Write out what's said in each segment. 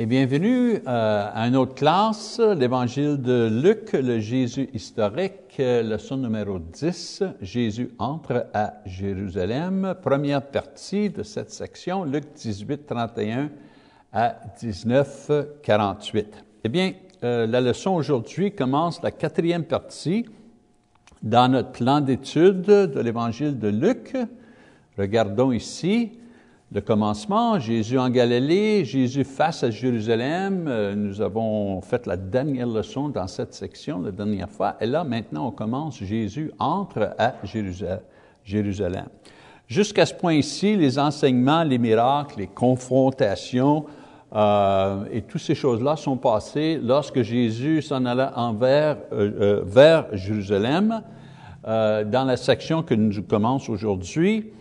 Et bienvenue euh, à une autre classe, l'Évangile de Luc, le Jésus historique, leçon numéro 10, Jésus entre à Jérusalem, première partie de cette section, Luc 18, 31 à 19, 48. Eh bien, euh, la leçon aujourd'hui commence la quatrième partie dans notre plan d'étude de l'Évangile de Luc. Regardons ici le commencement, Jésus en Galilée, Jésus face à Jérusalem. Euh, nous avons fait la dernière leçon dans cette section la dernière fois. Et là, maintenant, on commence, Jésus entre à Jérusalem. Jusqu'à ce point-ci, les enseignements, les miracles, les confrontations euh, et toutes ces choses-là sont passées lorsque Jésus s'en allait envers, euh, vers Jérusalem. dans la section que nous commençons aujourd'hui,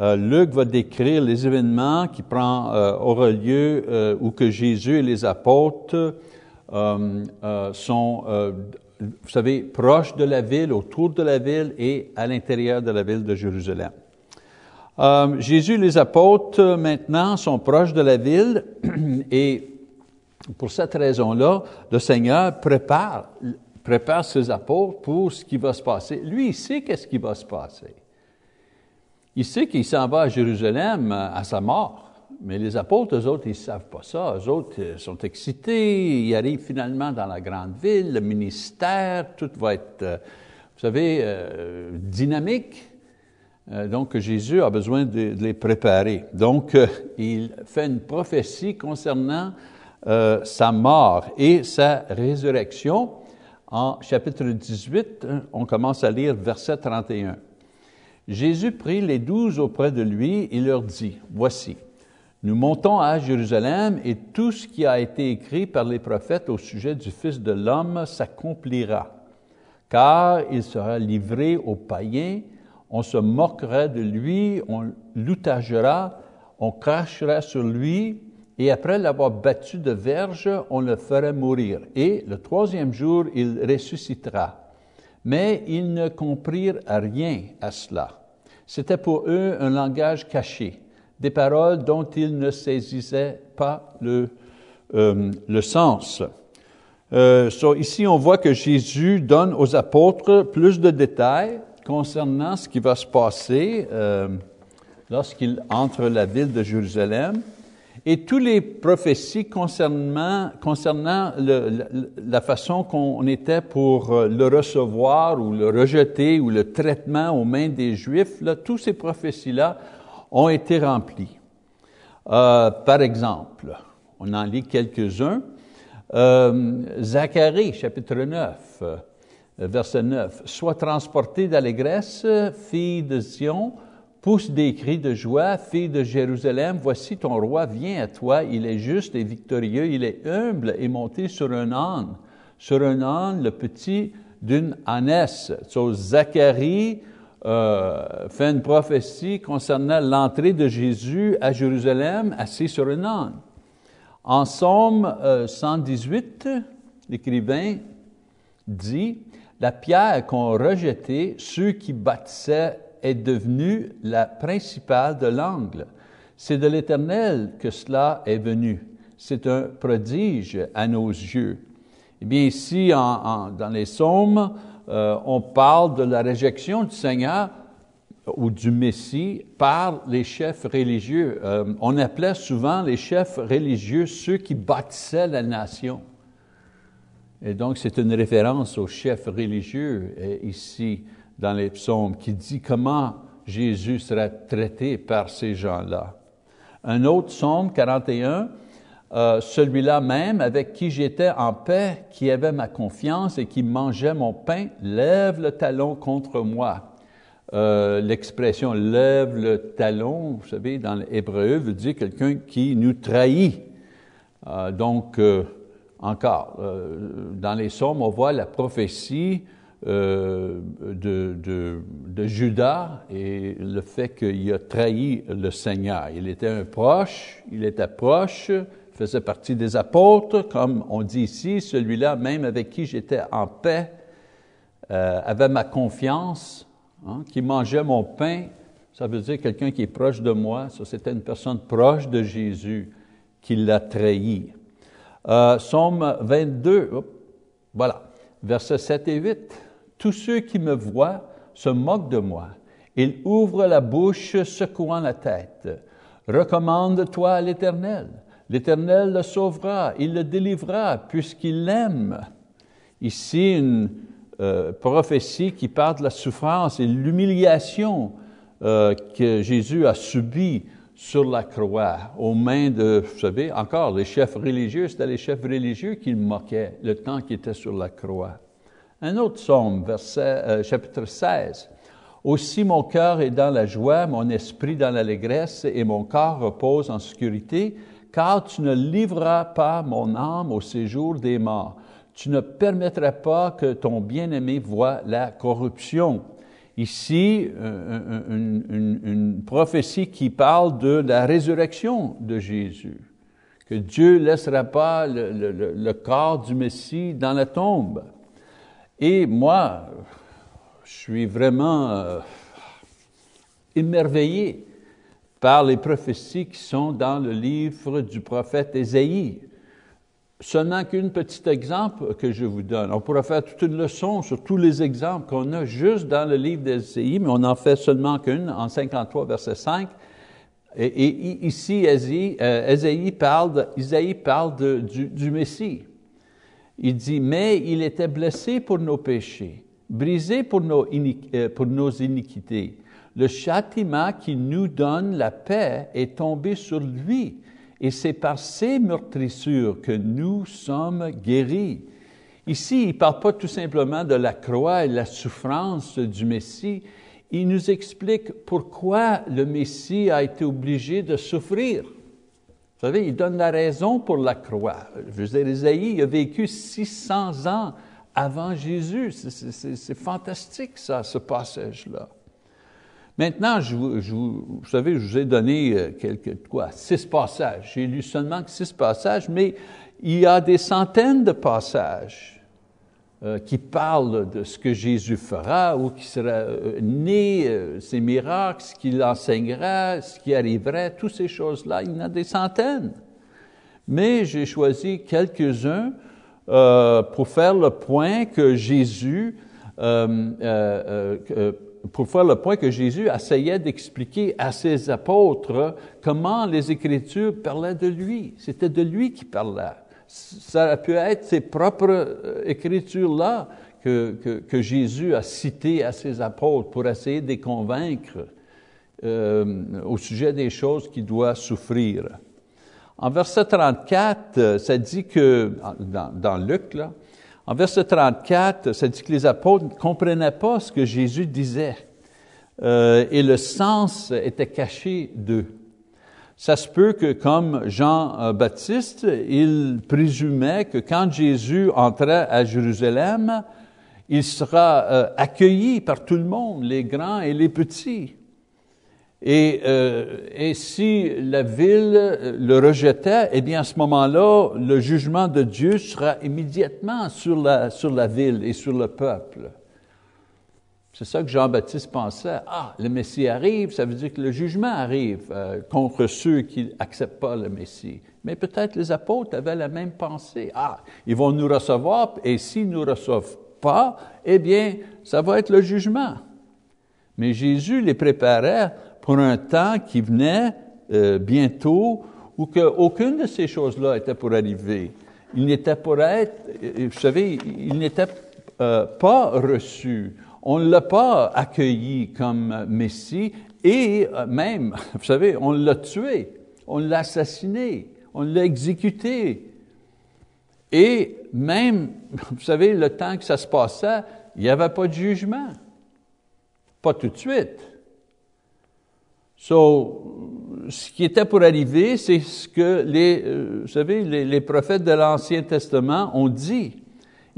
euh, Luc va décrire les événements qui prend, euh, aura lieu euh, où que Jésus et les apôtres sont, vous savez, proches de la ville, autour de la ville et à l'intérieur de la ville de Jérusalem. Jésus et les apôtres maintenant sont proches de la ville et pour cette raison-là, le Seigneur prépare, prépare ses apôtres pour ce qui va se passer. Lui, il sait qu'est-ce qui va se passer. Il sait qu'il s'en va à Jérusalem euh, à sa mort. Mais les apôtres, eux autres, ils ne savent pas ça. Eux autres euh, sont excités. Ils arrivent finalement dans la grande ville, le ministère, tout va être, euh, vous savez, dynamique. donc, Jésus a besoin de, les préparer. Donc, il fait une prophétie concernant sa mort et sa résurrection. En chapitre 18, on commence à lire verset 31. Jésus prit les douze auprès de lui et leur dit, Voici, nous montons à Jérusalem et tout ce qui a été écrit par les prophètes au sujet du Fils de l'homme s'accomplira, car il sera livré aux païens, on se moquera de lui, on l'outagera, on crachera sur lui, et après l'avoir battu de verge, on le fera mourir. Et le troisième jour, il ressuscitera. Mais ils ne comprirent rien à cela. C'était pour eux un langage caché, des paroles dont ils ne saisissaient pas le, euh, le sens. Euh, ici, on voit que Jésus donne aux apôtres plus de détails concernant ce qui va se passer euh, lorsqu'il entre la ville de Jérusalem et toutes les prophéties concernant, la façon qu'on était pour euh, le recevoir ou le rejeter ou le traitement aux mains des Juifs, là, toutes ces prophéties-là ont été remplies. Euh, par exemple, on en lit quelques-uns. Euh, Zacharie, chapitre 9, euh, verset 9. Sois transporté d'allégresse, fille de Sion, pousse des cris de joie, fille de Jérusalem, voici ton roi vient à toi, il est juste et victorieux, il est humble et monté sur un âne, sur un âne, le petit d'une ânesse. Zacharie euh, fait une prophétie concernant l'entrée de Jésus à Jérusalem assis sur un âne. En Somme 118, euh, l'écrivain dit, la pierre qu'ont rejetée ceux qui bâtissaient est devenue la principale de l'angle. C'est de l'Éternel que cela est venu. C'est un prodige à nos yeux. Eh bien, ici, dans les psaumes, euh, on parle de la réjection du Seigneur ou du Messie par les chefs religieux. Euh, on appelait souvent les chefs religieux ceux qui bâtissaient la nation. Et donc, c'est une référence aux chefs religieux ici dans les psaumes qui dit comment Jésus sera traité par ces gens-là. Un autre psaume 41, euh, celui-là même avec qui j'étais en paix, qui avait ma confiance et qui mangeait mon pain, lève le talon contre moi. Euh, l'expression lève le talon, vous savez, dans l'hébreu, veut dire quelqu'un qui nous trahit. Euh, donc, encore, dans les psaumes, on voit la prophétie euh, de, Judas et le fait qu'il a trahi le Seigneur. Il était un proche, il était proche, faisait partie des apôtres, comme on dit ici, celui-là même avec qui j'étais en paix, euh, avait ma confiance, hein, qui mangeait mon pain. Ça veut dire quelqu'un qui est proche de moi. C'était une personne proche de Jésus qui l'a trahi. Euh, Somme 22, voilà, versets 7 et 8. Tous ceux qui me voient se moquent de moi. Ils ouvrent la bouche, secouant la tête. Recommande-toi à l'Éternel. L'Éternel le sauvera, il le délivrera, puisqu'il l'aime. Ici, une euh, prophétie qui parle de la souffrance et l'humiliation euh, que Jésus a subie sur la croix, aux mains de, vous savez, encore, les chefs religieux, c'était les chefs religieux qui le moquaient le temps qu'il était sur la croix. Un autre psaume, verset, euh, chapitre 16. Aussi mon cœur est dans la joie, mon esprit dans l'allégresse, et mon corps repose en sécurité, car tu ne livreras pas mon âme au séjour des morts. Tu ne permettras pas que ton bien-aimé voie la corruption. Ici, une, prophétie qui parle de la résurrection de Jésus, que Dieu ne laissera pas le, corps du Messie dans la tombe. Et moi, je suis vraiment euh, émerveillé par les prophéties qui sont dans le livre du prophète Ésaïe. Seulement qu'un petit exemple que je vous donne. On pourrait faire toute une leçon sur tous les exemples qu'on a juste dans le livre d'Ésaïe, mais on en fait seulement qu'une, en 53, verset 5. Et, ici, euh, Ésaïe, parle, Isaïe parle du Messie. Il dit, mais il était blessé pour nos péchés, brisé pour nos, euh, pour nos iniquités. Le châtiment qui nous donne la paix est tombé sur lui et c'est par ces meurtrissures que nous sommes guéris. Ici, il ne parle pas tout simplement de la croix et de la souffrance du Messie, il nous explique pourquoi le Messie a été obligé de souffrir. Vous savez, il donne la raison pour la croix. Je veux dire, Isaïe a vécu 600 ans avant Jésus. C'est fantastique, ça, ce passage-là. Maintenant, je vous, savez, je vous ai donné euh, quelques, quoi, six passages. J'ai lu seulement six passages, mais il y a des centaines de passages euh, qui parlent de ce que Jésus fera, ou qui sera euh, né, ses miracles, ce qu'il enseignera, ce qui arriverait, toutes ces choses-là. Il y en a des centaines. Mais j'ai choisi quelques-uns pour faire le point que Jésus pour faire le point que Jésus essayait d'expliquer à ses apôtres comment les Écritures parlaient de lui. C'était de lui qui parlait. Ça aurait pu être ses propres euh, Écritures-là que, Jésus a citées à ses apôtres pour essayer de les convaincre euh, au sujet des choses qu'il doit souffrir. En verset 34, ça dit que, dans, Luc, là, en verset 34, ça dit que les apôtres ne comprenaient pas ce que Jésus disait euh, et le sens était caché d'eux. Ça se peut que, comme Jean-Baptiste, il présumait que quand Jésus entrait à Jérusalem, il sera euh, accueilli par tout le monde, les grands et les petits. Et, euh, et, si la ville le rejetait, eh bien à ce moment-là, le jugement de Dieu sera immédiatement sur la, sur la ville et sur le peuple. C'est ça que Jean-Baptiste pensait. Ah, le Messie arrive, ça veut dire que le jugement arrive euh, contre ceux qui n'acceptent pas le Messie. Mais peut-être les apôtres avaient la même pensée. Ah, ils vont nous recevoir, et s'ils ne nous reçoivent pas, eh bien, ça va être le jugement. Mais Jésus les préparait pour un temps qui venait euh, bientôt où que aucune de ces choses-là était pour arriver. Il n'était pour être, euh, vous savez, il n'était euh, pas reçu. On ne l'a pas accueilli comme Messie et même, vous savez, on l'a tué, on l'a assassiné, on l'a exécuté. Et même, vous savez, le temps que ça se passait, il n'y avait pas de jugement. Pas tout de suite. So, ce qui était pour arriver, c'est ce que les, euh, vous savez, les prophètes de l'Ancien Testament ont dit.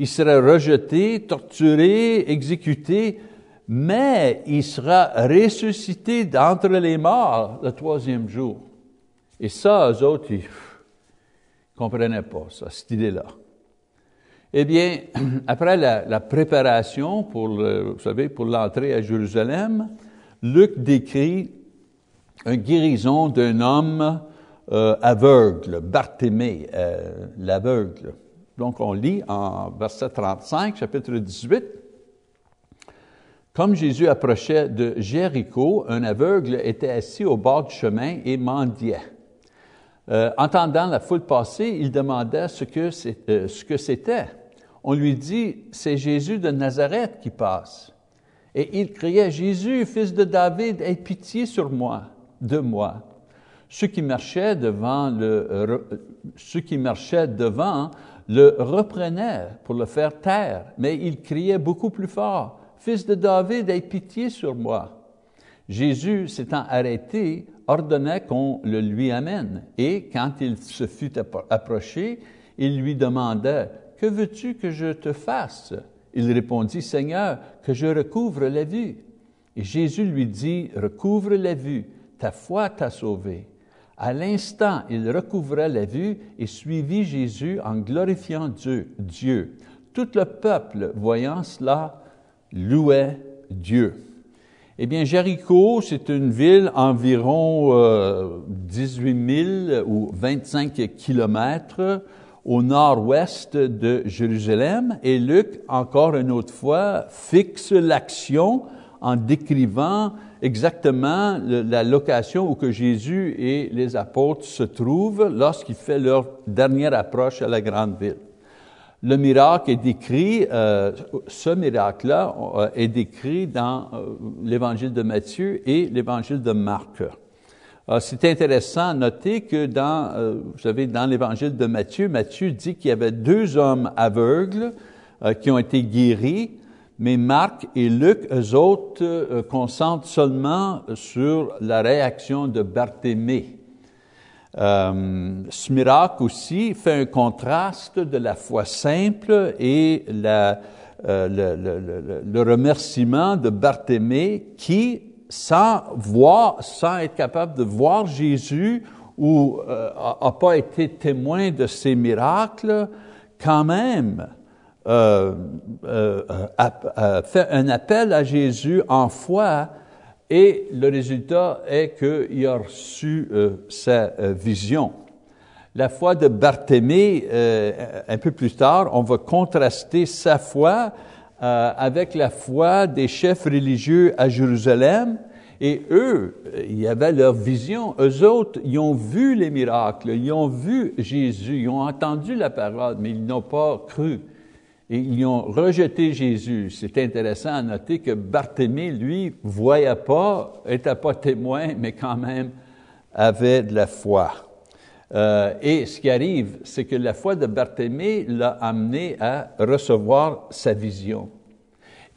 Il serait rejeté, torturé, exécuté, mais il sera ressuscité d'entre les morts le troisième jour. Et ça, eux autres, ils ne comprenaient pas ça, cette idée-là. Eh bien, après la, préparation pour, l'entrée à Jérusalem, Luc décrit une guérison d'un homme aveugle, Barthélemy, l'aveugle. Donc on lit en verset 35, chapitre 18, comme Jésus approchait de Jéricho, un aveugle était assis au bord du chemin et mendiait. Euh, entendant la foule passer, il demanda ce que, euh, ce que c'était. On lui dit, c'est Jésus de Nazareth qui passe. Et il criait, Jésus, fils de David, aie pitié sur moi, de moi. Ceux qui marchaient devant le, ceux qui marchaient devant le reprenaient pour le faire taire, mais il criait beaucoup plus fort, Fils de David, aie pitié sur moi. Jésus, s'étant arrêté, ordonnait qu'on le lui amène. Et quand il se fut approché, il lui demanda, Que veux-tu que je te fasse? Il répondit, Seigneur, que je recouvre la vue. Et Jésus lui dit, Recouvre la vue, ta foi t'a sauvé. À l'instant, il recouvra la vue et suivit Jésus en glorifiant Dieu. Dieu. Tout le peuple, voyant cela, louait Dieu. Eh bien, Jéricho, c'est une ville environ euh, 18 000 ou 25 kilomètres au nord-ouest de Jérusalem. Et Luc, encore une autre fois, fixe l'action en décrivant exactement la location où que Jésus et les apôtres se trouvent lorsqu'ils font leur dernière approche à la grande ville. Le miracle est décrit, euh, ce miracle-là euh, est décrit dans euh, l'évangile de Matthieu et l'évangile de Marc. C'est intéressant à noter que dans, vous savez, dans l'évangile de Matthieu, Matthieu dit qu'il y avait deux hommes aveugles qui ont été guéris, mais Marc et Luc, eux autres, concentrent seulement sur la réaction de Barthélemy. Euh, ce miracle aussi fait un contraste de la foi simple et euh, le, remerciement de Barthélemy qui, sans voir, sans être capable de voir Jésus ou euh, a, pas été témoin de ces miracles, quand même euh, euh, a, fait un appel à Jésus en foi et le résultat est qu'il a reçu euh, sa euh, vision. La foi de Barthélemy, euh, un peu plus tard, on va contraster sa foi avec la foi des chefs religieux à Jérusalem. Et eux, il y avait leur vision. Eux autres, ils ont vu les miracles, ils ont vu Jésus, ils ont entendu la parole, mais ils n'ont pas cru et ils ont rejeté Jésus. C'est intéressant à noter que Barthélemy, lui, voyait pas, était pas témoin, mais quand même avait de la foi. Euh, et ce qui arrive, c'est que la foi de Barthélemy l'a amené à recevoir sa vision.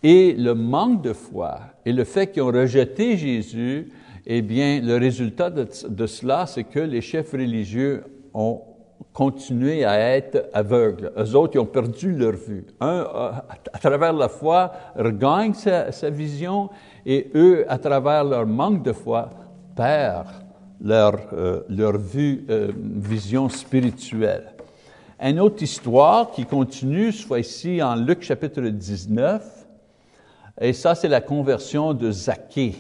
Et le manque de foi et le fait qu'ils ont rejeté Jésus, eh bien, le résultat de, de cela, c'est que les chefs religieux ont continuer à être aveugles. Eux autres, ils ont perdu leur vue. Un, à travers la foi, regagne sa, vision et eux, à travers leur manque de foi, perdent leur, euh, leur vue, euh, vision spirituelle. Une autre histoire qui continue, soit ici en Luc chapitre 19, et ça, c'est la conversion de Zaché.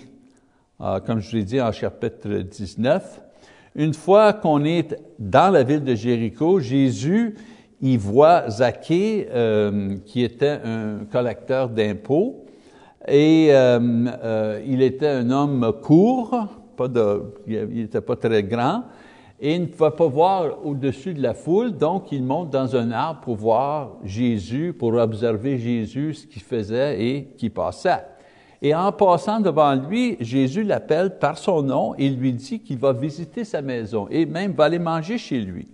Euh, comme je l'ai dit en chapitre 19, une fois qu'on est dans la ville de Jéricho, Jésus y voit Zaché, euh, qui était un collecteur d'impôts, et euh, euh, il était un homme court, il n'était pas très grand, et il ne pouvait pas voir au-dessus de la foule, donc il monte dans un arbre pour voir Jésus, pour observer Jésus, ce qu'il faisait et qui passait. Et en passant devant lui, Jésus l'appelle par son nom et lui dit qu'il va visiter sa maison et même va aller manger chez lui.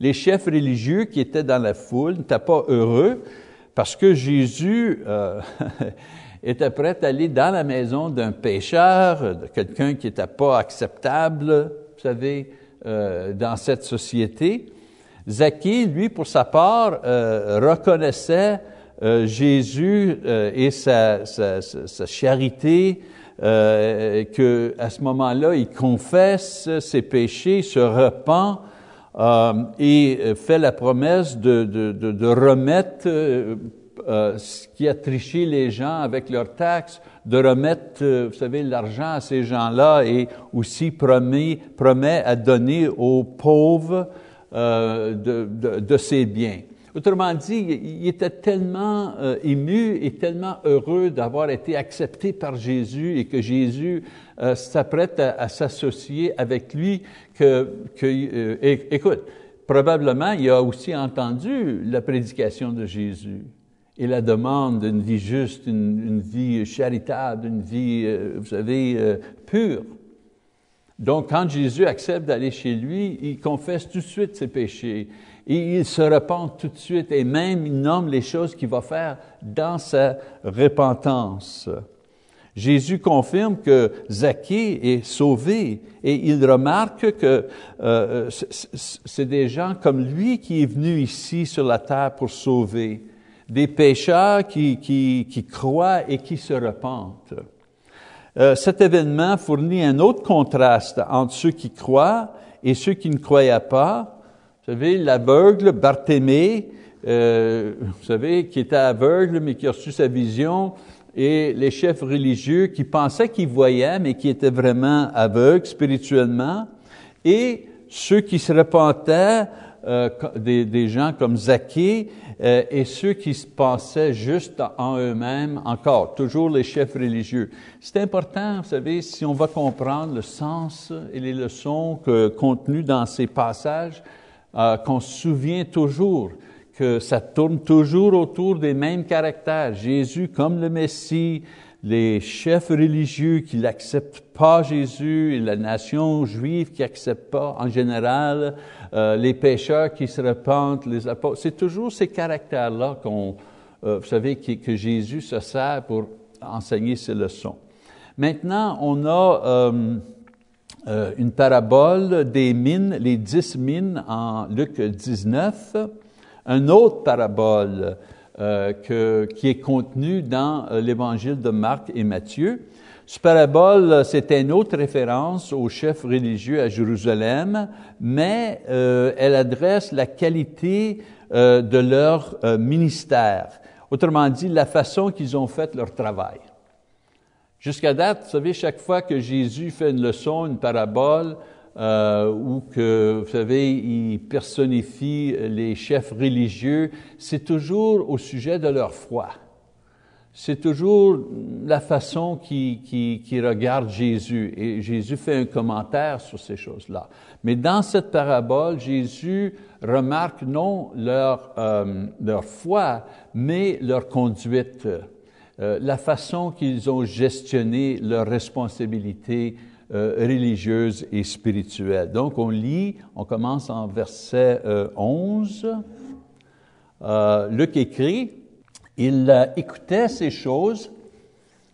Les chefs religieux qui étaient dans la foule n'étaient pas heureux parce que Jésus euh, était prêt à aller dans la maison d'un pécheur, de quelqu'un qui n'était pas acceptable, vous savez, euh, dans cette société. Zaché, lui, pour sa part, euh, reconnaissait euh, Jésus euh, et sa, charité, euh, que à ce moment-là, il confesse ses péchés, se repent euh, et fait la promesse de, remettre euh, qui a triché les gens avec leurs taxes, de remettre, vous savez, l'argent à ces gens-là et aussi promet, à donner aux pauvres de, ses biens. Autrement dit, il était tellement euh, ému et tellement heureux d'avoir été accepté par Jésus et que Jésus euh, s'apprête à, s'associer avec lui que, euh, écoute, probablement il a aussi entendu la prédication de Jésus et la demande d'une vie juste, une, vie charitable, une vie, vous savez, pure. Donc, quand Jésus accepte d'aller chez lui, il confesse tout de suite ses péchés. Et il se repent tout de suite et même il nomme les choses qu'il va faire dans sa repentance. Jésus confirme que Zaché est sauvé et il remarque que euh, c'est des gens comme lui qui est venu ici sur la terre pour sauver des pécheurs qui croient et qui se repentent. Euh, cet événement fournit un autre contraste entre ceux qui croient et ceux qui ne croyaient pas. Vous savez, l'aveugle Barthélemy, euh, vous savez, qui était aveugle mais qui a reçu sa vision, et les chefs religieux qui pensaient qu'ils voyaient mais qui étaient vraiment aveugles spirituellement, et ceux qui se repentaient, euh, des, gens comme Zaché, euh, et ceux qui se pensaient juste en eux-mêmes, encore, toujours les chefs religieux. C'est important, vous savez, si on va comprendre le sens et les leçons que, contenues dans ces passages, euh, qu'on se souvient toujours que ça tourne toujours autour des mêmes caractères. Jésus comme le Messie, les chefs religieux qui n'acceptent pas Jésus et la nation juive qui n'accepte pas en général, euh, les pécheurs qui se repentent, les apôtres. C'est toujours ces caractères-là qu'on, euh, vous savez, que Jésus se sert pour enseigner ses leçons. Maintenant, on a euh une parabole des mines, les dix mines en Luc 19, une autre parabole euh, qui est contenu dans euh, l'évangile de Marc et Matthieu. Ce parabole, c'est une autre référence aux chefs religieux à Jérusalem, mais elle adresse la qualité de leur ministère. Autrement dit, la façon qu'ils ont fait leur travail. Jusqu'à date, vous savez, chaque fois que Jésus fait une leçon, une parabole, euh, ou que, vous savez, il personnifie les chefs religieux, c'est toujours au sujet de leur foi. C'est toujours la façon qui, qui, regarde Jésus. Et Jésus fait un commentaire sur ces choses-là. Mais dans cette parabole, Jésus remarque non leur, euh, leur foi, mais leur conduite, euh, la façon qu'ils ont gestionné leurs responsabilités euh, religieuse et spirituelle. Donc, on lit, on commence en verset euh, 11. Euh, Luc écrit, il écoutait ces choses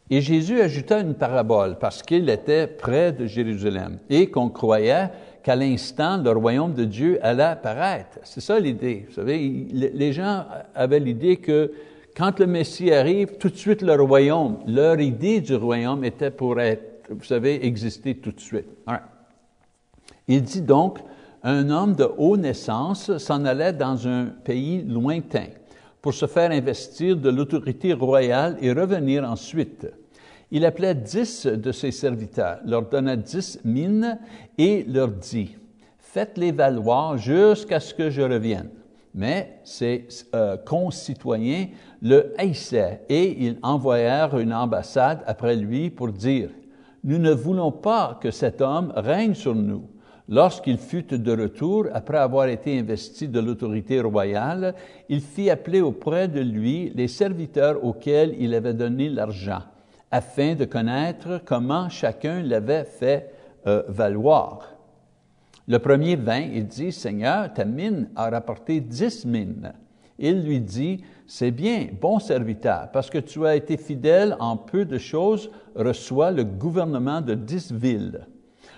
et Jésus ajouta une parabole parce qu'il était près de Jérusalem et qu'on croyait qu'à l'instant, le royaume de Dieu allait apparaître. C'est ça l'idée. Vous savez, les gens avaient l'idée que quand le Messie arrive, tout de suite le royaume, leur idée du royaume était pour être vous savez, exister tout de suite. Il dit donc, un homme de haute naissance s'en allait dans un pays lointain pour se faire investir de l'autorité royale et revenir ensuite. Il appelait dix de ses serviteurs, leur donna dix mines et leur dit, faites-les valoir jusqu'à ce que je revienne. Mais ses euh, concitoyens le haïssaient et ils envoyèrent une ambassade après lui pour dire, nous ne voulons pas que cet homme règne sur nous. Lorsqu'il fut de retour, après avoir été investi de l'autorité royale, il fit appeler auprès de lui les serviteurs auxquels il avait donné l'argent, afin de connaître comment chacun l'avait fait euh, valoir. Le premier vint et dit, Seigneur, ta mine a rapporté dix mines. Il lui dit, c'est bien, bon serviteur, parce que tu as été fidèle en peu de choses, reçois le gouvernement de dix villes.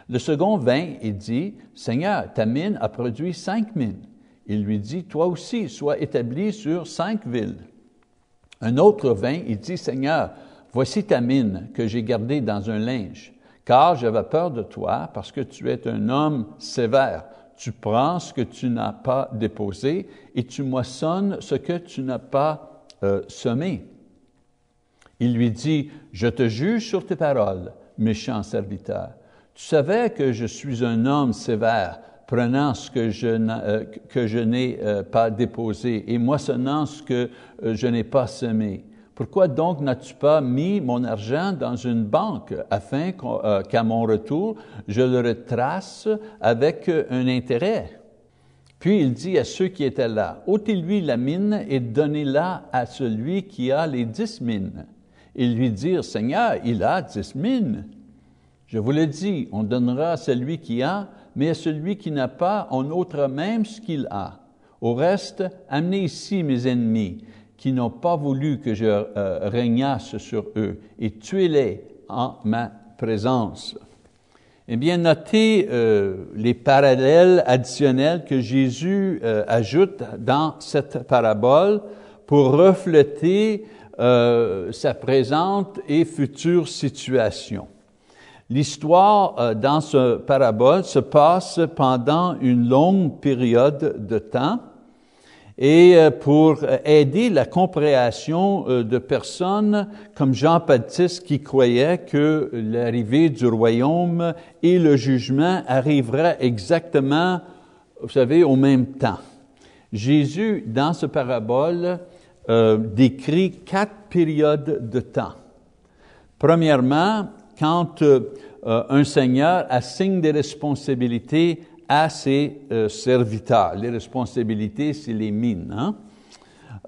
Le second vint et dit, Seigneur, ta mine a produit cinq mines. Il lui dit, toi aussi, sois établi sur cinq villes. Un autre vint et dit, Seigneur, voici ta mine que j'ai gardée dans un linge, car j'avais peur de toi parce que tu es un homme sévère tu prends ce que tu n'as pas déposé et tu moissonnes ce que tu n'as pas euh, semé. Il lui dit, Je te juge sur tes paroles, méchant serviteur. Tu savais que je suis un homme sévère, prenant ce que je, euh, n'ai euh, pas déposé et moissonnant ce que je n'ai pas semé. Pourquoi donc n'as-tu pas mis mon argent dans une banque afin qu'à mon retour, je le retrace avec un intérêt? Puis il dit à ceux qui étaient là, ôtez-lui la mine et donnez-la à celui qui a les dix mines. Ils lui dirent, Seigneur, il a dix mines. Je vous le dis, on donnera à celui qui a, mais à celui qui n'a pas, on ôtera même ce qu'il a. Au reste, amenez ici mes ennemis, qui n'ont pas voulu que je euh, régnasse sur eux, et tuez-les en ma présence. Eh bien, notez euh, les parallèles additionnels que Jésus euh, ajoute dans cette parabole pour refléter sa présente et future situation. L'histoire dans ce parabole se passe pendant une longue période de temps et euh, pour aider la compréhension euh, de personnes comme Jean-Baptiste qui croyaient que l'arrivée du royaume et le jugement arriveraient exactement, vous savez, au même temps. Jésus, dans ce parabole, décrit quatre périodes de temps. Premièrement, quand euh, un seigneur assigne des responsabilités à ses euh, serviteurs. Les responsabilités, c'est les mines. Hein?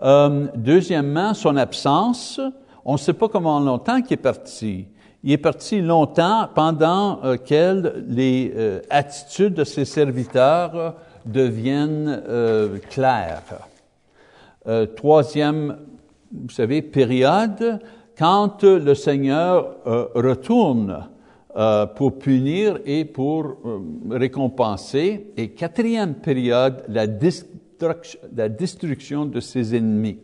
Euh, deuxièmement, son absence. On ne sait pas comment longtemps qu'il est parti. Il est parti longtemps pendant que les attitudes de ses serviteurs deviennent claires. troisième, vous savez, période, quand le Seigneur euh, retourne euh, pour punir et pour euh, récompenser. Et quatrième période, la destruction, la destruction de ses ennemis.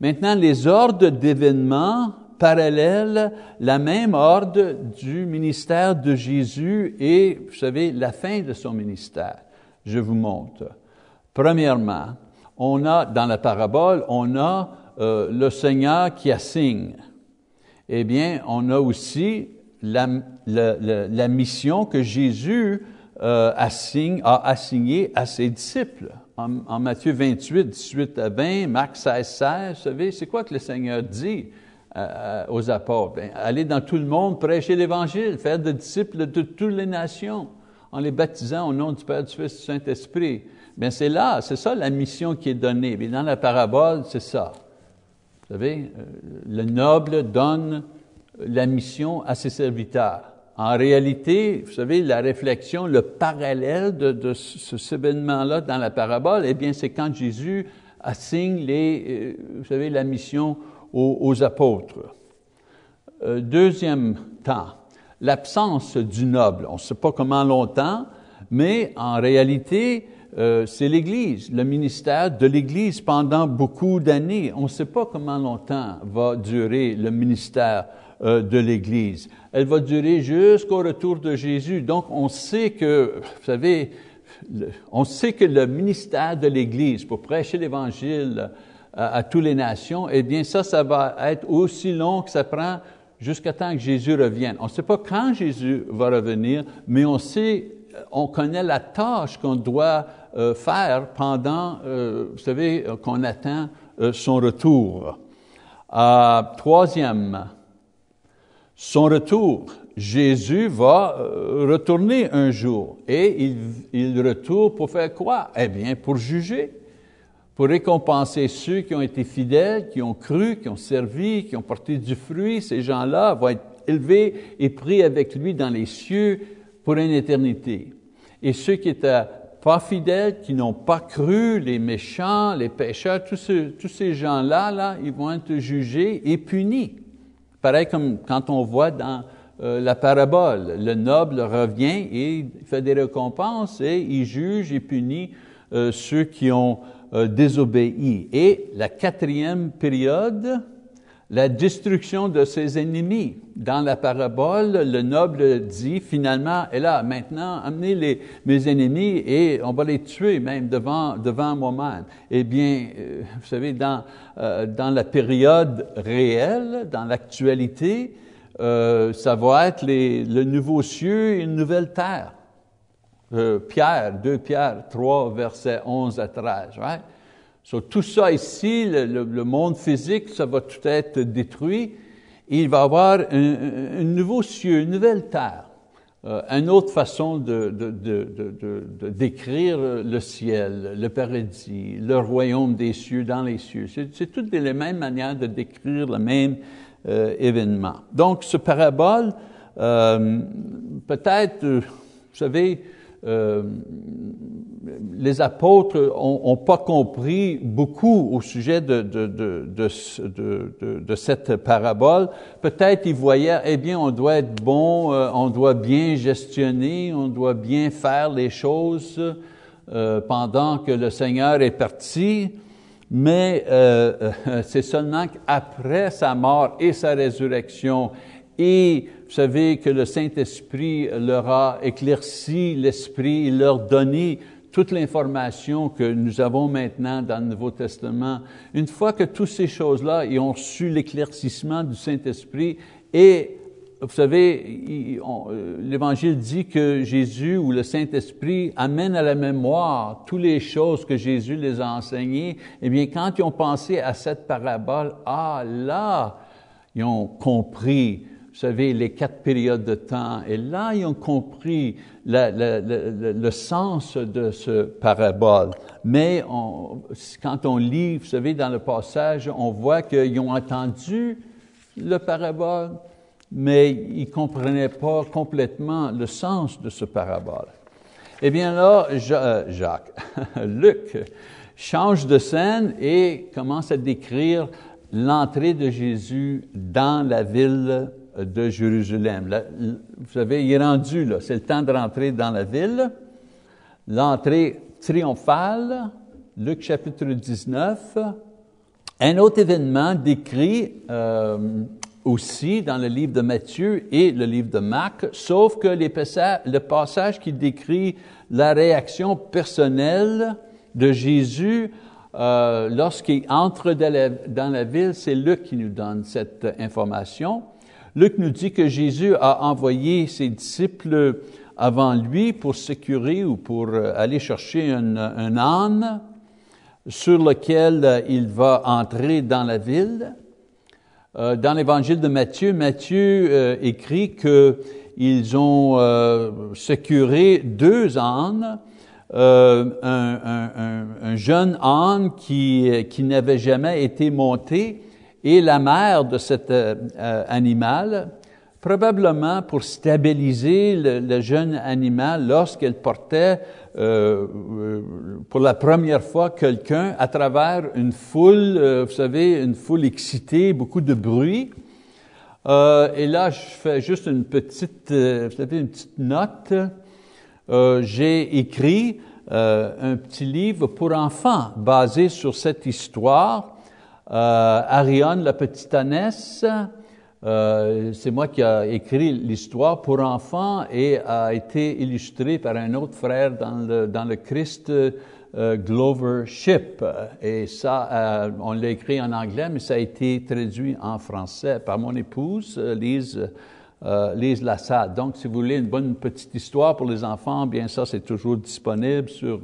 Maintenant, les ordres d'événements parallèles, la même ordre du ministère de Jésus et, vous savez, la fin de son ministère. Je vous montre. Premièrement, on a, dans la parabole, on a le Seigneur qui assigne eh bien, on a aussi la, mission que Jésus euh, assigne, a assignée à ses disciples. En, Matthieu 28, 18 à 20, Marc 16, 16, vous savez, c'est quoi que le Seigneur dit euh, aux apôtres? Bien, allez dans tout le monde, prêcher l'Évangile, faire des disciples de toutes les nations, en les baptisant au nom du Père, du Fils du Saint-Esprit. Bien, c'est là, c'est ça la mission qui est donnée. Mais dans la parabole, c'est ça. Vous savez, euh, le noble donne la mission à ses serviteurs. En réalité, vous savez, la réflexion, le parallèle de, ce, événement-là dans la parabole, eh bien, c'est quand Jésus assigne les, euh, vous savez, la mission aux, apôtres. Euh, deuxième temps, l'absence du noble. On ne sait pas comment longtemps, mais en réalité, euh, c'est l'Église, le ministère de l'Église pendant beaucoup d'années. On ne sait pas comment longtemps va durer le ministère de l'Église. Elle va durer jusqu'au retour de Jésus. Donc, on sait que, vous savez, on sait que le ministère de l'Église pour prêcher l'Évangile à, toutes les nations, eh bien, ça, ça va être aussi long que ça prend jusqu'à temps que Jésus revienne. On ne sait pas quand Jésus va revenir, mais on sait, on connaît la tâche qu'on doit euh, faire pendant, euh, vous savez, euh, qu'on attend son retour. troisième, son retour. Jésus va retourner un jour et il, il retourne pour faire quoi? Eh bien, pour juger, pour récompenser ceux qui ont été fidèles, qui ont cru, qui ont servi, qui ont porté du fruit. Ces gens-là vont être élevés et pris avec lui dans les cieux pour une éternité. Et ceux qui étaient pas fidèles, qui n'ont pas cru, les méchants, les pécheurs, tous, tous ces gens-là, là, ils vont être jugés et punis. Pareil comme quand on voit dans euh, la parabole, le noble revient et fait des récompenses et il juge et punit euh, ceux qui ont euh, désobéi. Et la quatrième période, la destruction de ses ennemis. Dans la parabole, le noble dit finalement, et là, maintenant, amenez les, mes ennemis et on va les tuer même devant, devant moi-même. Eh bien, euh, vous savez, dans, euh, dans la période réelle, dans l'actualité, euh, ça va être les, le nouveau cieux et une nouvelle terre. Pierre, 2 Pierre 3, verset 11 à 13. Right? So, tout ça ici, le, monde physique, ça va tout être détruit. Il va y avoir un, nouveau ciel, une nouvelle terre. Euh, une autre façon de, décrire le ciel, le paradis, le royaume des cieux dans les cieux. C'est toutes les mêmes manières de décrire le même euh, événement. Donc, ce parabole, euh, peut-être, vous savez, euh, les apôtres n'ont pas compris beaucoup au sujet de, cette parabole. Peut-être ils voyaient, eh bien, on doit être bon, euh, on doit bien gestionner, on doit bien faire les choses euh, pendant que le Seigneur est parti. Mais c'est seulement qu'après sa mort et sa résurrection et vous savez que le Saint-Esprit leur a éclairci l'esprit, il leur donné toute l'information que nous avons maintenant dans le Nouveau Testament. Une fois que toutes ces choses-là, ils ont reçu l'éclaircissement du Saint-Esprit et vous savez, euh, l'Évangile dit que Jésus ou le Saint-Esprit amène à la mémoire toutes les choses que Jésus les a enseignées. Eh bien, quand ils ont pensé à cette parabole, ah là, ils ont compris vous savez, les quatre périodes de temps. Et là, ils ont compris le sens de ce parabole. Mais quand on lit, vous savez, dans le passage, on voit qu'ils ont entendu le parabole, mais ils ne comprenaient pas complètement le sens de ce parabole. Eh bien là, euh, Jacques, Luc change de scène et commence à décrire l'entrée de Jésus dans la ville de Jérusalem. vous savez, il est rendu, là, c'est le temps de rentrer dans la ville. L'entrée triomphale, Luc chapitre 19. Un autre événement décrit euh, aussi dans le livre de Matthieu et le livre de Marc, sauf que le passage qui décrit la réaction personnelle de Jésus euh, lorsqu'il entre dans la ville, c'est Luc qui nous donne cette information. Luc nous dit que Jésus a envoyé ses disciples avant lui pour sécuriser ou pour euh, aller chercher un, âne sur lequel euh, il va entrer dans la ville. Euh, dans l'évangile de Matthieu, Matthieu écrit qu'ils ont sécuré deux ânes, un, un, un, jeune âne qui n'avait jamais été monté et la mère de cet euh, euh, animal, probablement pour stabiliser le, jeune animal lorsqu'elle portait euh, pour la première fois quelqu'un à travers une foule, vous savez, une foule excitée, beaucoup de bruit. et là, je fais juste une petite, vous savez, une petite note. J'ai écrit un petit livre pour enfants basé sur cette histoire Ariane, la petite ânesse, euh, c'est moi qui ai écrit l'histoire pour enfants et a été illustré par un autre frère dans le, dans le Christ euh, Glover Ship. Et ça, euh, on l'a écrit en anglais, mais ça a été traduit en français par mon épouse, Lise, Lise. Donc, si vous voulez une bonne petite histoire pour les enfants, bien ça, c'est toujours disponible sur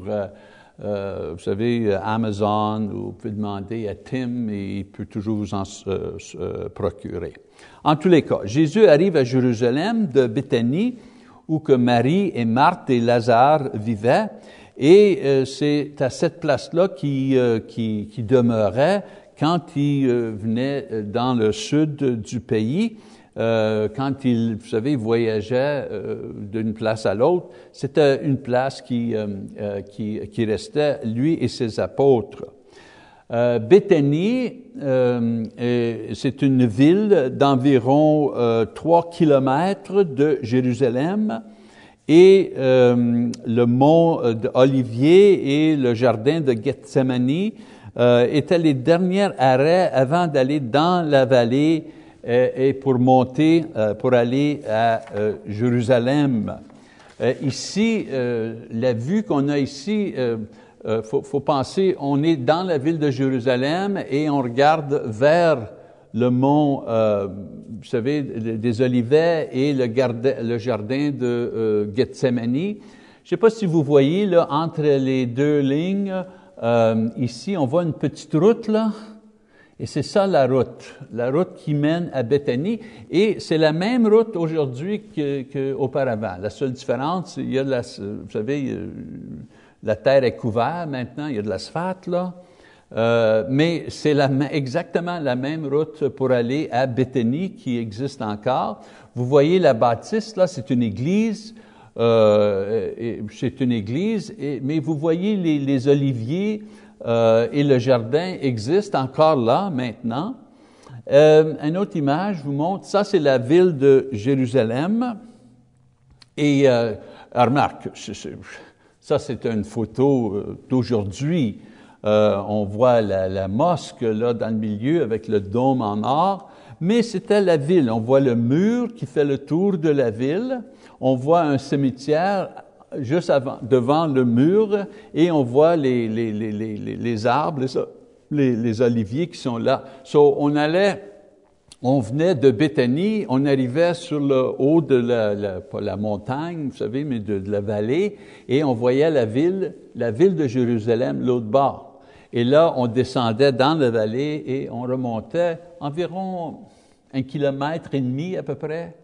euh, vous savez, Amazon, ou vous pouvez demander à Tim et il peut toujours vous en euh, procurer. En tous les cas, Jésus arrive à Jérusalem de Béthanie, où que Marie et Marthe et Lazare vivaient, et euh, c'est à cette place-là qui, qui, qui, demeurait quand il venait dans le sud du pays. Euh, quand il, vous savez, voyageait euh, d'une place à l'autre, c'était une place qui, euh, qui, qui, restait, lui et ses apôtres. Euh, Béthanie, c'est une ville d'environ trois kilomètres de Jérusalem et le mont d'Olivier et le jardin de Gethsemane euh, étaient les derniers arrêts avant d'aller dans la vallée euh, et pour monter, euh, pour aller à euh, Jérusalem. Euh, ici, euh, la vue qu'on a ici, il euh, faut, penser, on est dans la ville de Jérusalem et on regarde vers le mont, vous savez, des Olivets et le, jardin de Gethsemane. Je ne sais pas si vous voyez, là, entre les deux lignes, ici, on voit une petite route, là, et c'est ça la route, la route qui mène à Bethanie. Et c'est la même route aujourd'hui qu'auparavant. la seule différence, il y a de la, vous savez, la terre est couverte maintenant, il y a de l'asphalte là. Euh, mais c'est exactement la même route pour aller à Bethanie qui existe encore. Vous voyez la bâtisse là, c'est une église. Euh, c'est une église, mais vous voyez les oliviers euh, et le jardin existe encore là maintenant. Euh, une autre image vous montre, ça c'est la ville de Jérusalem. Et euh, remarque, ça c'est une photo d'aujourd'hui. On voit la, la, mosque là dans le milieu avec le dôme en or, mais c'était la ville. On voit le mur qui fait le tour de la ville. On voit un cimetière juste avant, devant le mur et on voit les, les, les, les arbres, les, oliviers qui sont là. So, on allait, on venait de Béthanie, on arrivait sur le haut de la, pas la montagne, vous savez, mais de, de, la vallée, et on voyait la ville, la ville de Jérusalem, l'autre bord. Et là, on descendait dans la vallée et on remontait environ un kilomètre et demi à peu près.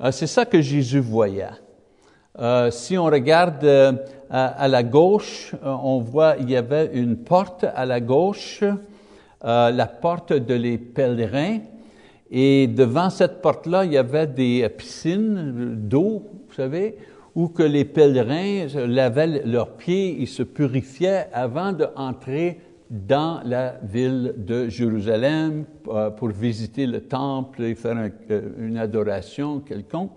Euh, c'est ça que Jésus voyait. Euh, si on regarde euh, à, la gauche, euh, on voit il y avait une porte à la gauche, la porte de les pèlerins, et devant cette porte-là, il y avait des piscines d'eau, vous savez, où que les pèlerins lavaient leurs pieds, ils se purifiaient avant d'entrer dans la ville de Jérusalem pour visiter le temple et faire un, une adoration quelconque.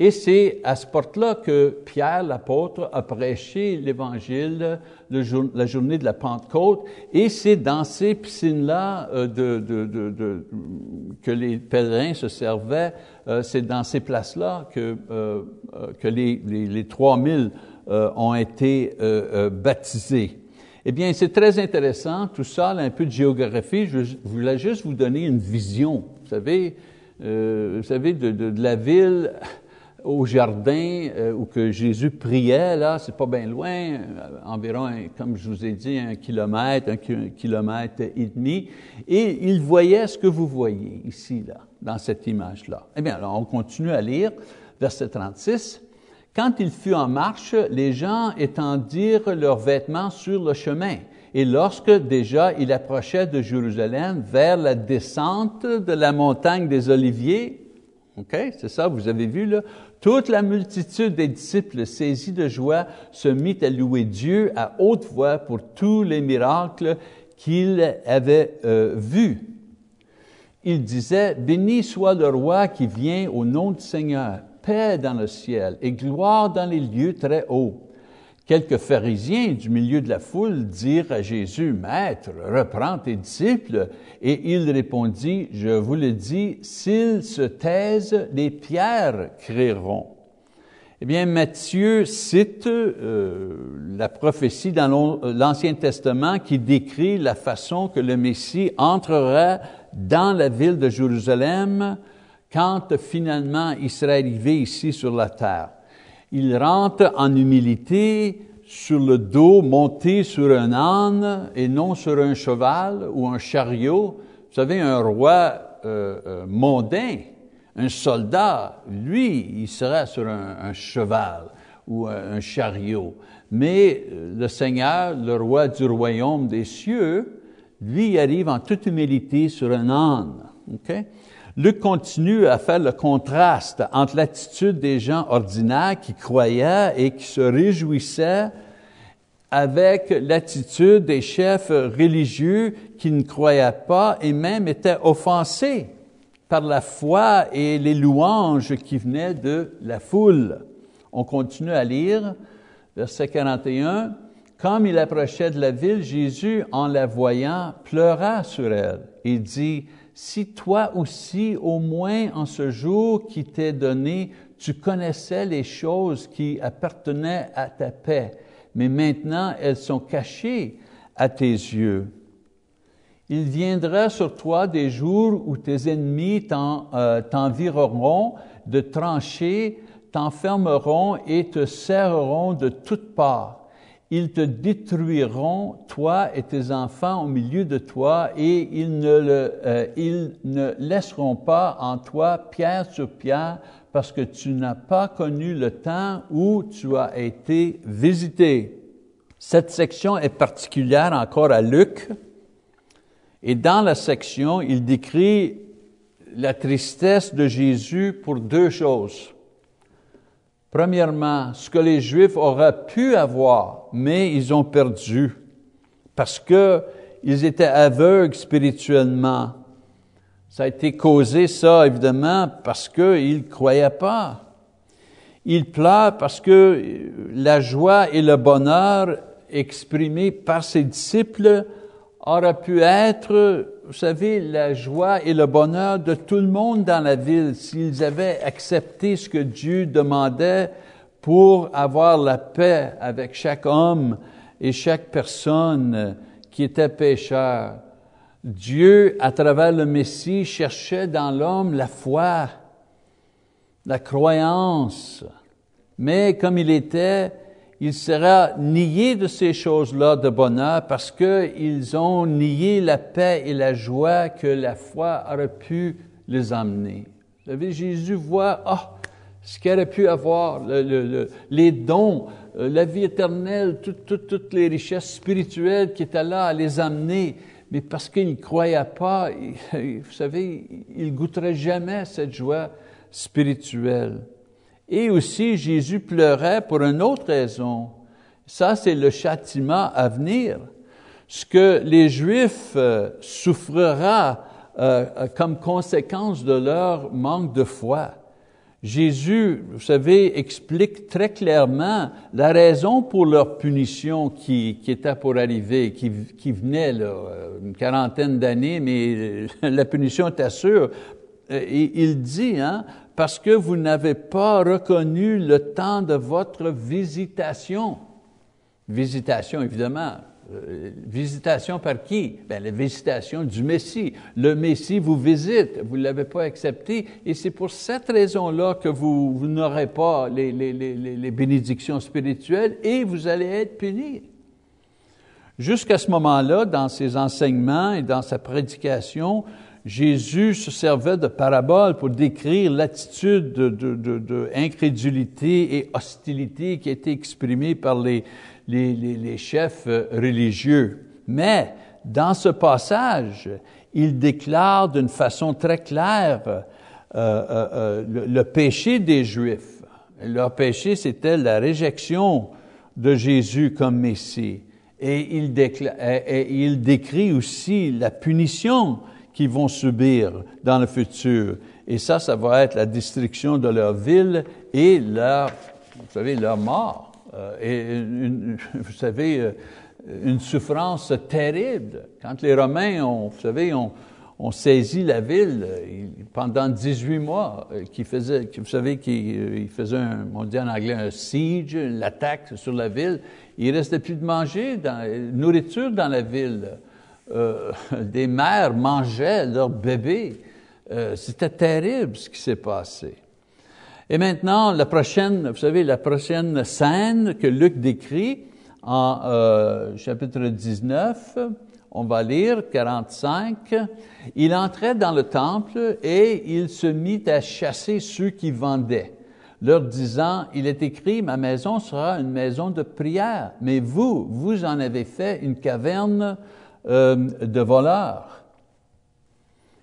Et c'est à ce porte-là que Pierre, l'apôtre, a prêché l'Évangile jour, la journée de la Pentecôte. Et c'est dans ces piscines-là euh, que les pèlerins se servaient. Euh, c'est dans ces places-là que, euh, que les, les, les 3000 ont été baptisés. Eh bien, c'est très intéressant, tout ça, un peu de géographie. Je voulais juste vous donner une vision, vous savez, vous savez, de la ville au jardin euh, où que Jésus priait, là, c'est pas bien loin, euh, environ, comme je vous ai dit, un kilomètre, un kilomètre et demi, et il voyait ce que vous voyez ici, là, dans cette image-là. Eh bien, alors, on continue à lire, verset 36. Quand il fut en marche, les gens étendirent leurs vêtements sur le chemin. Et lorsque déjà il approchait de Jérusalem vers la descente de la montagne des Oliviers, OK, c'est ça, vous avez vu là, toute la multitude des disciples saisis de joie se mit à louer Dieu à haute voix pour tous les miracles qu'ils avaient euh, vus. Il disait, Béni soit le roi qui vient au nom du Seigneur, paix dans le ciel et gloire dans les lieux très hauts. Quelques pharisiens du milieu de la foule dirent à Jésus, Maître, reprends tes disciples. Et il répondit, Je vous le dis, s'ils se taisent, les pierres crieront. Eh bien, Matthieu cite euh, la prophétie dans l'Ancien Testament qui décrit la façon que le Messie entrera dans la ville de Jérusalem quand finalement il sera arrivé ici sur la terre il rentre en humilité sur le dos, monté sur un âne et non sur un cheval ou un chariot. Vous savez, un roi euh, euh, mondain, un soldat, lui, il sera sur un, cheval ou un, un chariot. Mais euh, le Seigneur, le roi du royaume des cieux, lui arrive en toute humilité sur un âne. Okay? Luc continue à faire le contraste entre l'attitude des gens ordinaires qui croyaient et qui se réjouissaient avec l'attitude des chefs religieux qui ne croyaient pas et même étaient offensés par la foi et les louanges qui venaient de la foule. On continue à lire, verset 41. Comme il approchait de la ville, Jésus, en la voyant, pleura sur elle et dit, Si toi aussi, au moins en ce jour qui t'est donné, tu connaissais les choses qui appartenaient à ta paix, mais maintenant elles sont cachées à tes yeux. Il viendra sur toi des jours où tes ennemis euh, t'envireront de tranchées, t'enfermeront et te serreront de toutes parts ils te détruiront, toi et tes enfants au milieu de toi, et ils ne, euh, ils ne laisseront pas en toi pierre sur pierre, parce que tu n'as pas connu le temps où tu as été visité. Cette section est particulière encore à Luc, et dans la section, il décrit la tristesse de Jésus pour deux choses. Premièrement, ce que les Juifs auraient pu avoir, mais ils ont perdu parce que ils étaient aveugles spirituellement. Ça a été causé, ça, évidemment, parce qu'ils ne croyaient pas. Ils pleurent parce que la joie et le bonheur exprimés par ses disciples auraient pu être vous savez, la joie et le bonheur de tout le monde dans la ville s'ils avaient accepté ce que Dieu demandait pour avoir la paix avec chaque homme et chaque personne qui était pécheur. Dieu, à travers le Messie, cherchait dans l'homme la foi, la croyance. Mais comme il était il sera nié de ces choses-là de bonheur parce qu'ils ont nié la paix et la joie que la foi aurait pu les amener. Vous savez, Jésus voit, ah, ce qu'il aurait pu avoir, les dons, euh, la vie éternelle, toutes les richesses spirituelles qui étaient là à les amener, mais parce qu'il ne croyait pas, vous savez, il goûterait jamais cette joie spirituelle. Et aussi, Jésus pleurait pour une autre raison. Ça, c'est le châtiment à venir. Ce que les Juifs euh, souffrira euh, euh, comme conséquence de leur manque de foi. Jésus, vous savez, explique très clairement la raison pour leur punition qui, était pour arriver, qui, venait là, une quarantaine d'années, mais la punition était sûre. il dit, hein, parce que vous n'avez pas reconnu le temps de votre visitation. Visitation, évidemment. Euh, visitation par qui? Bien, la visitation du Messie. Le Messie vous visite, vous ne l'avez pas accepté, et c'est pour cette raison-là que vous, n'aurez pas les, bénédictions spirituelles et vous allez être punis. Jusqu'à ce moment-là, dans ses enseignements et dans sa prédication, Jésus se servait de paraboles pour décrire l'attitude de, et hostilité qui était exprimée par les, chefs euh, religieux. Mais dans ce passage, il déclare d'une façon très claire euh, euh, le, péché des Juifs. Leur péché, c'était la réjection de Jésus comme Messie. Et il décrit aussi la punition qu'ils vont subir dans le futur. Et ça, ça va être la destruction de leur ville et leur, vous savez, leur mort. Euh, et vous savez, euh, une souffrance terrible. Quand les Romains ont, vous savez, ont, saisi la ville pendant 18 mois, euh, qui faisait, vous savez, qu'ils faisaient, un, on dit en anglais, un siege, l'attaque sur la ville. Il restait plus de manger, dans, nourriture dans la ville. Euh, des mères mangeaient leurs bébés. Euh, c'était terrible ce qui s'est passé. Et maintenant, la prochaine, vous savez, la prochaine scène que Luc décrit en euh, chapitre 19, on va lire 45. Il entrait dans le temple et il se mit à chasser ceux qui vendaient, leur disant, il est écrit, ma maison sera une maison de prière, mais vous, vous en avez fait une caverne euh, de voleurs.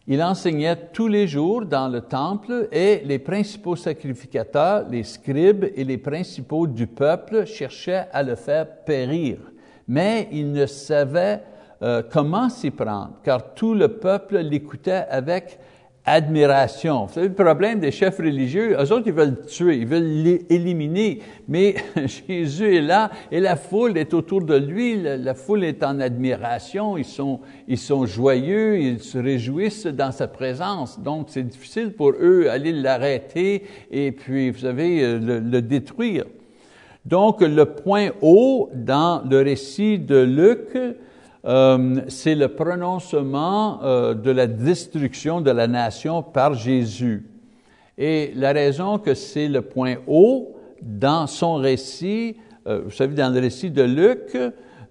Il enseignait tous les jours dans le temple et les principaux sacrificateurs, les scribes et les principaux du peuple cherchaient à le faire périr. Mais ils ne savaient euh, comment s'y prendre, car tout le peuple l'écoutait avec admiration. Vous savez, le problème des chefs religieux, eux autres, ils veulent tuer, ils veulent l'éliminer, mais Jésus est là et la foule est autour de lui, la, foule est en admiration, ils sont, ils sont joyeux, ils se réjouissent dans sa présence. Donc, c'est difficile pour eux d'aller l'arrêter et puis, vous savez, euh, le détruire. Donc, le point haut dans le récit de Luc, euh, c'est le prononcement euh, de la destruction de la nation par Jésus. Et la raison que c'est le point haut dans son récit, euh, vous savez, dans le récit de Luc,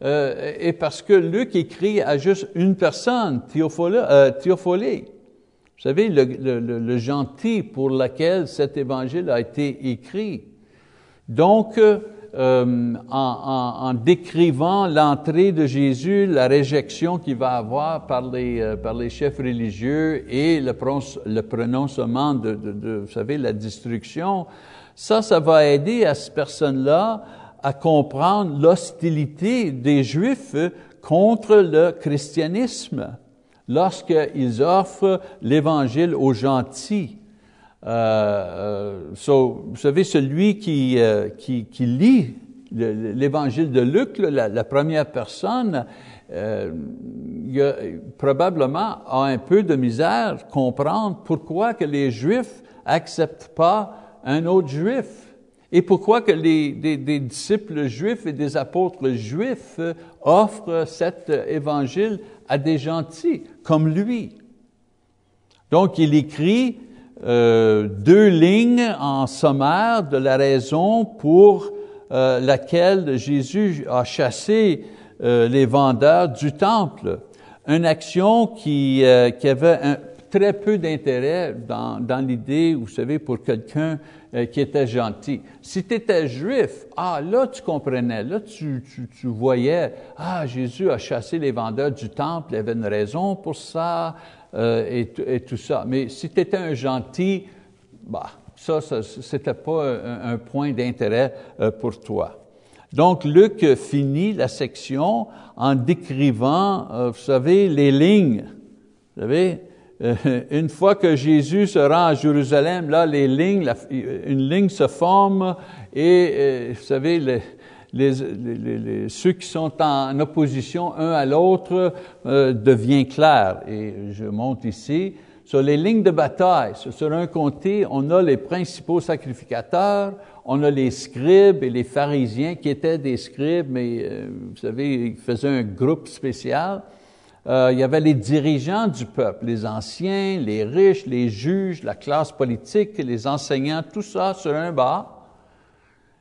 est parce que Luc écrit à juste une personne, Théophilée. Vous savez, le, le, le, gentil pour lequel cet évangile a été écrit. Donc, euh, en, décrivant l'entrée de Jésus, la réjection qu'il va avoir par les, euh, par les chefs religieux et le, prononcement de, de, vous savez, la destruction, ça, ça va aider à cette personne-là à comprendre l'hostilité des Juifs contre le christianisme lorsqu'ils offrent l'Évangile aux gentils. Euh, euh vous savez, celui qui, euh, qui, lit l'évangile de Luc, la, première personne, probablement a un peu de misère à comprendre pourquoi que les Juifs acceptent pas un autre Juif. Et pourquoi que les, des disciples juifs et des apôtres juifs offrent cet évangile à des gentils comme lui. Donc il écrit euh, deux lignes en sommaire de la raison pour euh, laquelle Jésus a chassé euh, les vendeurs du temple. Une action qui, avait très peu d'intérêt dans, l'idée, vous savez, pour quelqu'un qui était gentil. Si tu étais juif, ah là tu comprenais, là tu, tu, tu, voyais, ah Jésus a chassé les vendeurs du temple, il y avait une raison pour ça, et, et, tout ça. Mais si tu étais un gentil, bah, ça, ça c'était pas un, point d'intérêt euh, pour toi. Donc, Luc finit la section en décrivant, euh, vous savez, les lignes. Vous savez, euh, une fois que Jésus se rend à Jérusalem, là, les lignes, une ligne se forme et, euh, vous savez, les, les, les, ceux qui sont en opposition un à l'autre euh, devient clair. Et je monte ici. Sur les lignes de bataille, sur un côté, on a les principaux sacrificateurs, on a les scribes et les pharisiens qui étaient des scribes, mais euh, vous savez, ils faisaient un groupe spécial. Euh, il y avait les dirigeants du peuple, les anciens, les riches, les juges, la classe politique, les enseignants, tout ça sur un bas.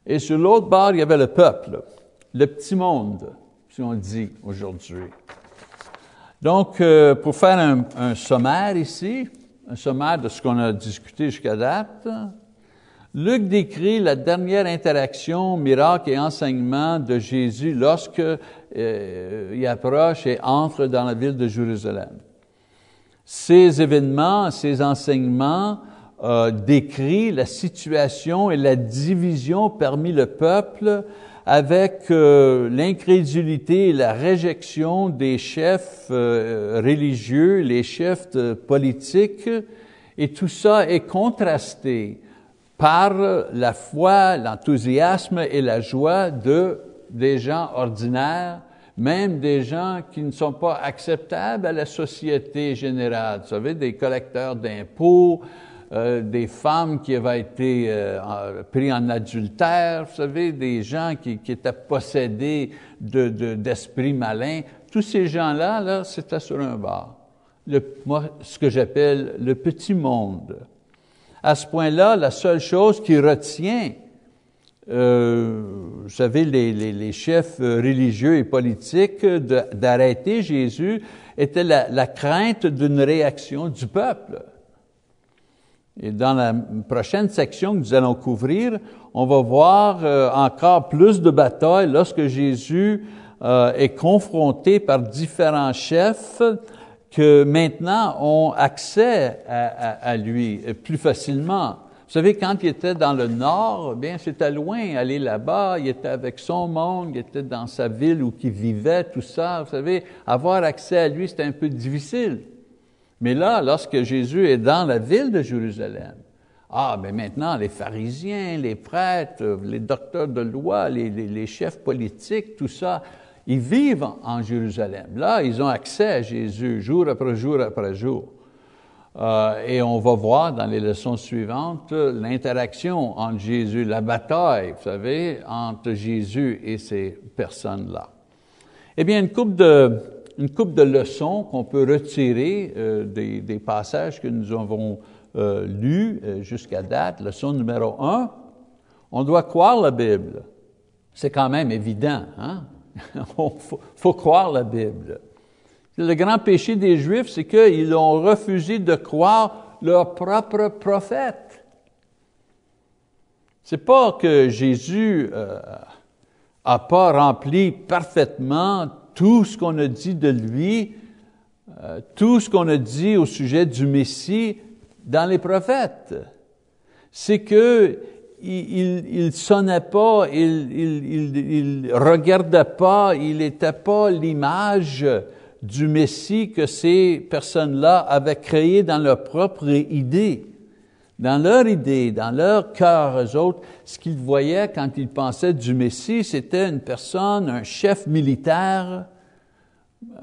Et sur l'autre bord, il y avait le peuple, le petit monde, si on dit aujourd'hui. Donc, euh, pour faire un, sommaire ici, un sommaire de ce qu'on a discuté jusqu'à date, Luc décrit la dernière interaction, miracle et enseignement de Jésus lorsque euh, il approche et entre dans la ville de Jérusalem. Ces événements, ces enseignements euh, décrit la situation et la division parmi le peuple avec euh, l'incrédulité et la réjection des chefs euh, religieux, les chefs politiques, et tout ça est contrasté par la foi, l'enthousiasme et la joie de des gens ordinaires, même des gens qui ne sont pas acceptables à la société générale. Vous savez, des collecteurs d'impôts, euh, des femmes qui avaient été euh, pris en adultère, vous savez, des gens qui, étaient possédés d'esprits de, malins. Tous ces gens-là, là, c'était sur un bar. Le, moi, ce que j'appelle le petit monde. À ce point-là, la seule chose qui retient, euh, vous savez, les, les, les, chefs religieux et politiques d'arrêter Jésus était la, la crainte d'une réaction du peuple. Et dans la prochaine section que nous allons couvrir, on va voir euh, encore plus de batailles lorsque Jésus euh, est confronté par différents chefs que maintenant ont accès à, lui plus facilement. Vous savez, quand il était dans le nord, bien, c'était loin aller là-bas. Il était avec son monde, il était dans sa ville où il vivait, tout ça. Vous savez, avoir accès à lui, c'était un peu difficile. Mais là, lorsque Jésus est dans la ville de Jérusalem, ah, mais maintenant, les pharisiens, les prêtres, les docteurs de loi, les, chefs politiques, tout ça, ils vivent en Jérusalem. Là, ils ont accès à Jésus jour après jour après jour. Euh, et on va voir dans les leçons suivantes l'interaction entre Jésus, la bataille, vous savez, entre Jésus et ces personnes-là. Eh bien, une coupe de, une coupe de leçons qu'on peut retirer euh, des, passages que nous avons euh, lus euh, jusqu'à date. Leçon numéro un, on doit croire la Bible. C'est quand même évident, hein? Il faut, croire la Bible. Le grand péché des Juifs, c'est qu'ils ont refusé de croire leur propre prophète. C'est pas que Jésus euh, a pas rempli parfaitement tout ce qu'on a dit de lui, euh, tout ce qu'on a dit au sujet du Messie dans les prophètes. C'est que il, sonnait pas, il, il, regardait pas, il n'était pas l'image du Messie que ces personnes-là avaient créé dans leur propre idée. Dans leur idée, dans leur cœur, eux autres, ce qu'ils voyaient quand ils pensaient du Messie, c'était une personne, un chef militaire,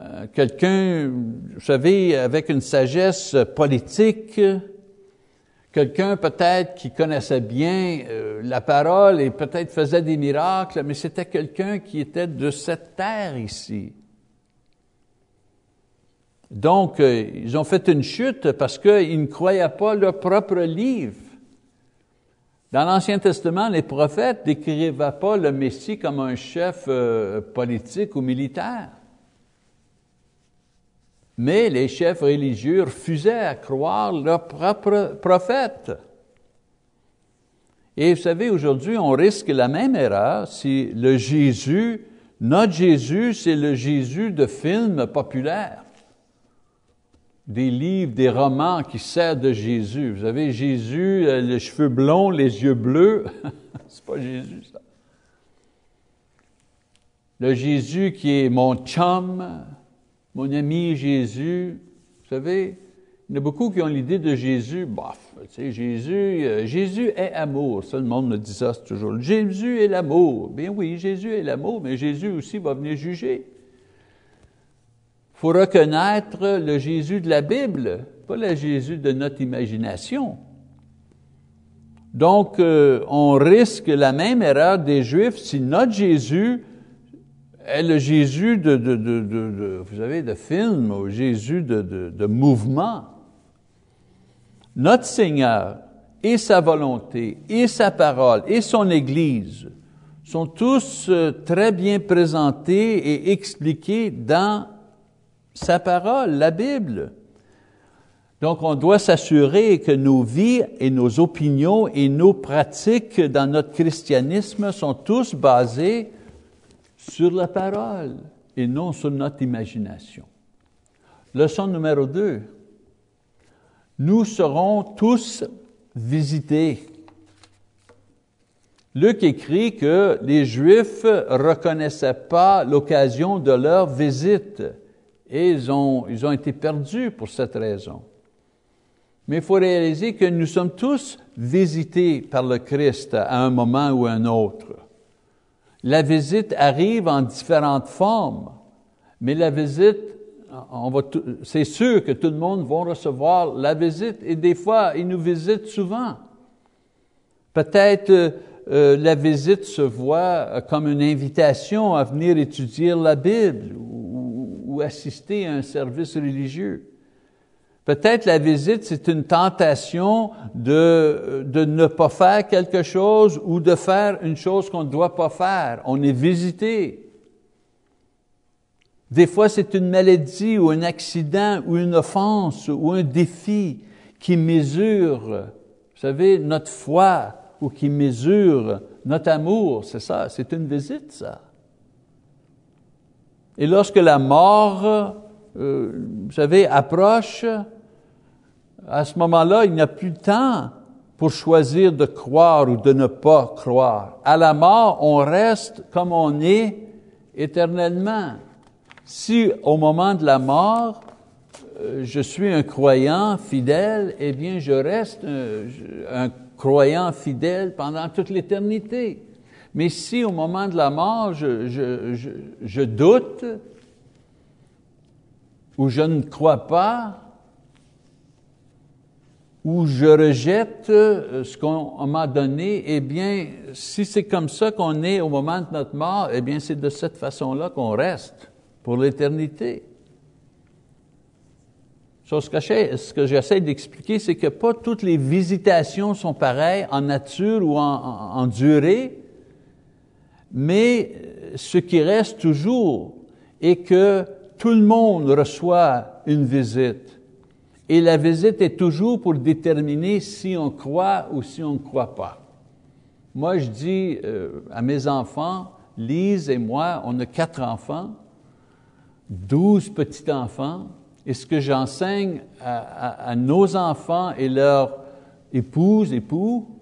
euh, quelqu'un, vous savez, avec une sagesse politique, quelqu'un peut-être qui connaissait bien euh, la parole et peut-être faisait des miracles, mais c'était quelqu'un qui était de cette terre ici. Donc, euh, ils ont fait une chute parce qu'ils ne croyaient pas leur propre livre. Dans l'Ancien Testament, les prophètes décrivaient pas le Messie comme un chef euh, politique ou militaire. Mais les chefs religieux refusaient à croire leur propre prophète. Et vous savez, aujourd'hui, on risque la même erreur si le Jésus, notre Jésus, c'est le Jésus de films populaires des livres, des romans qui servent de Jésus. Vous avez Jésus, euh, les cheveux blonds, les yeux bleus. C'est pas Jésus, ça. Le Jésus qui est mon chum, mon ami Jésus. Vous savez, il y en a beaucoup qui ont l'idée de Jésus, bof, tu sais, Jésus, euh, Jésus est amour. Ça, le monde me dit ça toujours. Jésus est l'amour. Bien oui, Jésus est l'amour, mais Jésus aussi va venir juger faut reconnaître le Jésus de la Bible, pas le Jésus de notre imagination. Donc, euh, on risque la même erreur des Juifs si notre Jésus est le Jésus de, de, de, de vous savez, de film, ou Jésus de, mouvement. Notre Seigneur et sa volonté, et sa parole, et son Église sont tous euh, très bien présentés et expliqués dans sa parole, la Bible. Donc, on doit s'assurer que nos vies et nos opinions et nos pratiques dans notre christianisme sont tous basées sur la parole et non sur notre imagination. Leçon numéro deux. Nous serons tous visités. Luc écrit que les Juifs reconnaissaient pas l'occasion de leur visite et ils ont, ils ont été perdus pour cette raison. Mais il faut réaliser que nous sommes tous visités par le Christ à un moment ou à un autre. La visite arrive en différentes formes, mais la visite, c'est sûr que tout le monde va recevoir la visite et des fois, ils nous visitent souvent. Peut-être euh, la visite se voit comme une invitation à venir étudier la Bible assister à un service religieux. Peut-être la visite, c'est une tentation de, de ne pas faire quelque chose ou de faire une chose qu'on ne doit pas faire. On est visité. Des fois, c'est une maladie ou un accident ou une offense ou un défi qui mesure, vous savez, notre foi ou qui mesure notre amour. C'est ça, c'est une visite, ça. Et lorsque la mort, euh, vous savez, approche, à ce moment-là, il n'y a plus de temps pour choisir de croire ou de ne pas croire. À la mort, on reste comme on est éternellement. Si au moment de la mort, je suis un croyant fidèle, eh bien, je reste un, croyant fidèle pendant toute l'éternité. Mais si au moment de la mort, je, doute ou je ne crois pas, ou je rejette euh, ce qu'on m'a donné, eh bien, si c'est comme ça qu'on est au moment de notre mort, eh bien, c'est de cette façon-là qu'on reste pour l'éternité. Ce que j'essaie d'expliquer, c'est que pas toutes les visitations sont pareilles en nature ou en durée, mais euh, ce qui reste toujours est que tout le monde reçoit une visite. Et la visite est toujours pour déterminer si on croit ou si on ne croit pas. Moi, je dis euh, à mes enfants, Lise et moi, on a quatre enfants, douze petits-enfants, et ce que j'enseigne à, à, nos enfants et leurs épouses, époux,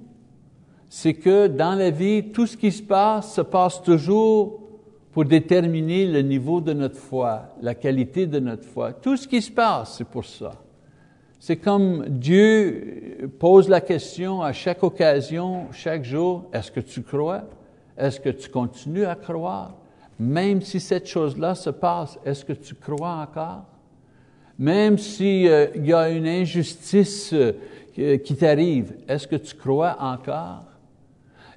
c'est que dans la vie, tout ce qui se passe se passe toujours pour déterminer le niveau de notre foi, la qualité de notre foi. Tout ce qui se passe, c'est pour ça. C'est comme Dieu pose la question à chaque occasion, chaque jour, est-ce que tu crois? Est-ce que tu continues à croire? Même si cette chose-là se passe, est-ce que tu crois encore? Même s'il euh, y a une injustice euh, qui t'arrive, est-ce que tu crois encore?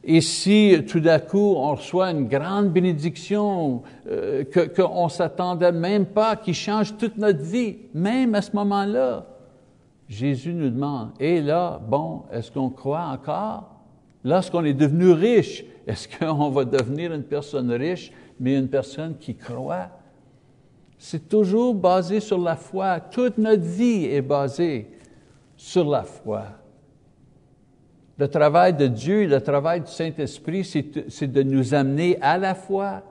Et si tout d'un coup on reçoit une grande bénédiction euh, qu'on ne s'attendait même pas, qui change toute notre vie, même à ce moment-là, Jésus nous demande, et là, bon, est-ce qu'on croit encore? Lorsqu'on est devenu riche, est-ce qu'on va devenir une personne riche, mais une personne qui croit? C'est toujours basé sur la foi. Toute notre vie est basée sur la foi. Le travail de Dieu, le travail du Saint-Esprit, c'est de nous amener à la foi.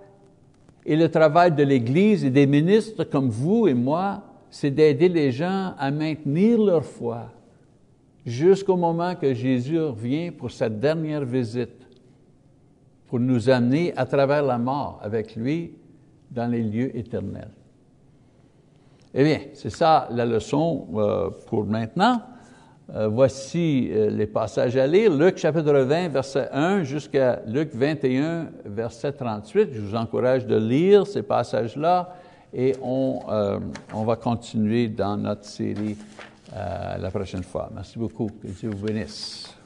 Et le travail de l'Église et des ministres comme vous et moi, c'est d'aider les gens à maintenir leur foi jusqu'au moment que Jésus revient pour sa dernière visite, pour nous amener à travers la mort avec lui dans les lieux éternels. Eh bien, c'est ça la leçon euh, pour maintenant. Euh, voici euh, les passages à lire. Luc chapitre 20, verset 1 jusqu'à Luc 21, verset 38. Je vous encourage de lire ces passages-là et on, euh, on va continuer dans notre série la prochaine fois. Merci beaucoup. Que Dieu vous bénisse.